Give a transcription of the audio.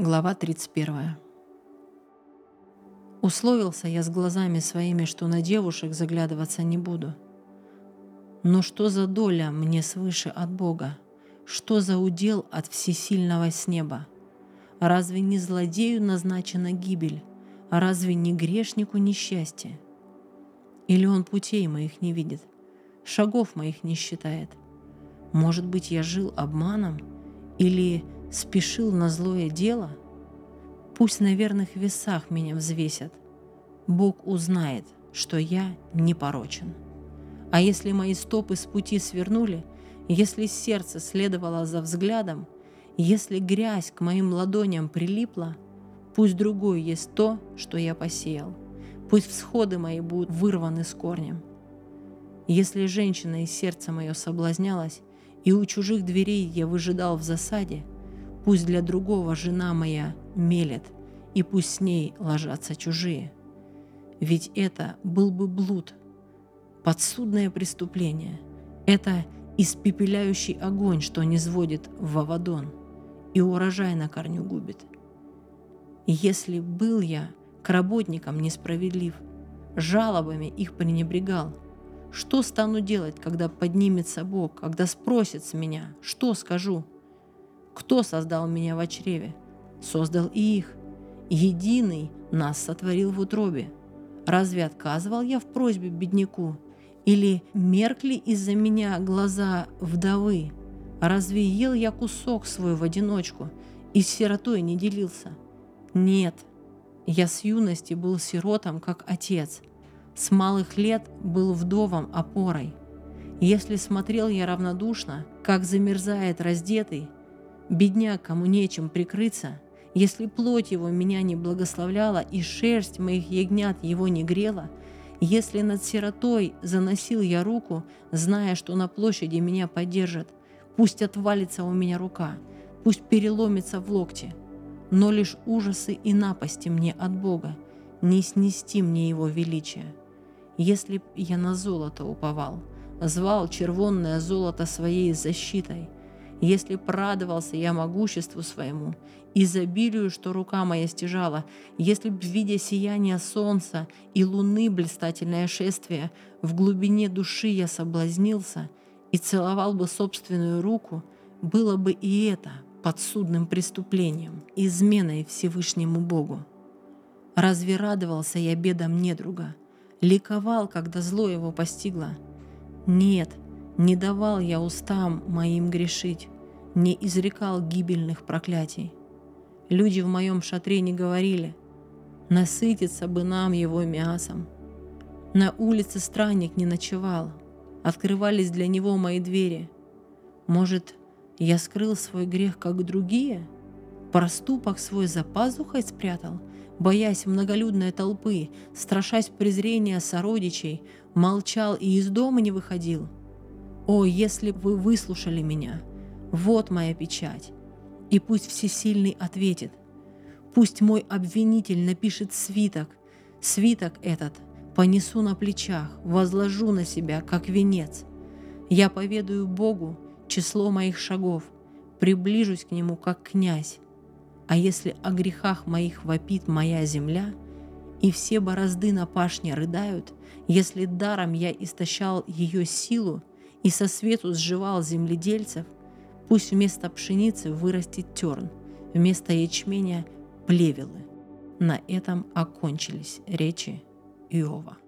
Глава 31. Условился я с глазами своими, что на девушек заглядываться не буду. Но что за доля мне свыше от Бога? Что за удел от всесильного с неба? Разве не злодею назначена гибель? Разве не грешнику несчастье? Или он путей моих не видит, шагов моих не считает? Может быть, я жил обманом? Или спешил на злое дело, пусть на верных весах меня взвесят. Бог узнает, что я непорочен. А если мои стопы с пути свернули, если сердце следовало за взглядом, если грязь к моим ладоням прилипла, пусть другой есть то, что я посеял. Пусть всходы мои будут вырваны с корнем. Если женщина из сердца мое соблазнялась, и у чужих дверей я выжидал в засаде – Пусть для другого жена моя мелет, и пусть с ней ложатся чужие. Ведь это был бы блуд, подсудное преступление. Это испепеляющий огонь, что не сводит в Авадон и урожай на корню губит. если был я к работникам несправедлив, жалобами их пренебрегал, что стану делать, когда поднимется Бог, когда спросит с меня, что скажу – кто создал меня в чреве? Создал и их. Единый нас сотворил в утробе. Разве отказывал я в просьбе бедняку? Или меркли из-за меня глаза вдовы? Разве ел я кусок свой в одиночку и с сиротой не делился? Нет, я с юности был сиротом, как отец. С малых лет был вдовом опорой. Если смотрел я равнодушно, как замерзает раздетый, Бедняк, кому нечем прикрыться, если плоть его меня не благословляла и шерсть моих ягнят его не грела, если над сиротой заносил я руку, зная, что на площади меня поддержат, пусть отвалится у меня рука, пусть переломится в локте, но лишь ужасы и напасти мне от Бога, не снести мне его величия. Если б я на золото уповал, звал червонное золото своей защитой – если б я могуществу своему, изобилию, что рука моя стяжала, если б, видя сияние солнца и луны блистательное шествие, в глубине души я соблазнился и целовал бы собственную руку, было бы и это подсудным преступлением, изменой Всевышнему Богу. Разве радовался я бедам недруга, ликовал, когда зло его постигло? Нет — не давал я устам моим грешить, не изрекал гибельных проклятий. Люди в моем шатре не говорили, насытиться бы нам его мясом. На улице странник не ночевал, открывались для него мои двери. Может, я скрыл свой грех, как другие? Проступок свой за пазухой спрятал, боясь многолюдной толпы, страшась презрения сородичей, молчал и из дома не выходил — о, если бы вы выслушали меня! Вот моя печать. И пусть Всесильный ответит. Пусть мой обвинитель напишет свиток. Свиток этот понесу на плечах, возложу на себя, как венец. Я поведаю Богу число моих шагов, приближусь к Нему, как князь. А если о грехах моих вопит моя земля, и все борозды на пашне рыдают, если даром я истощал ее силу, и со свету сживал земледельцев, пусть вместо пшеницы вырастет терн, вместо ячменя – плевелы. На этом окончились речи Иова.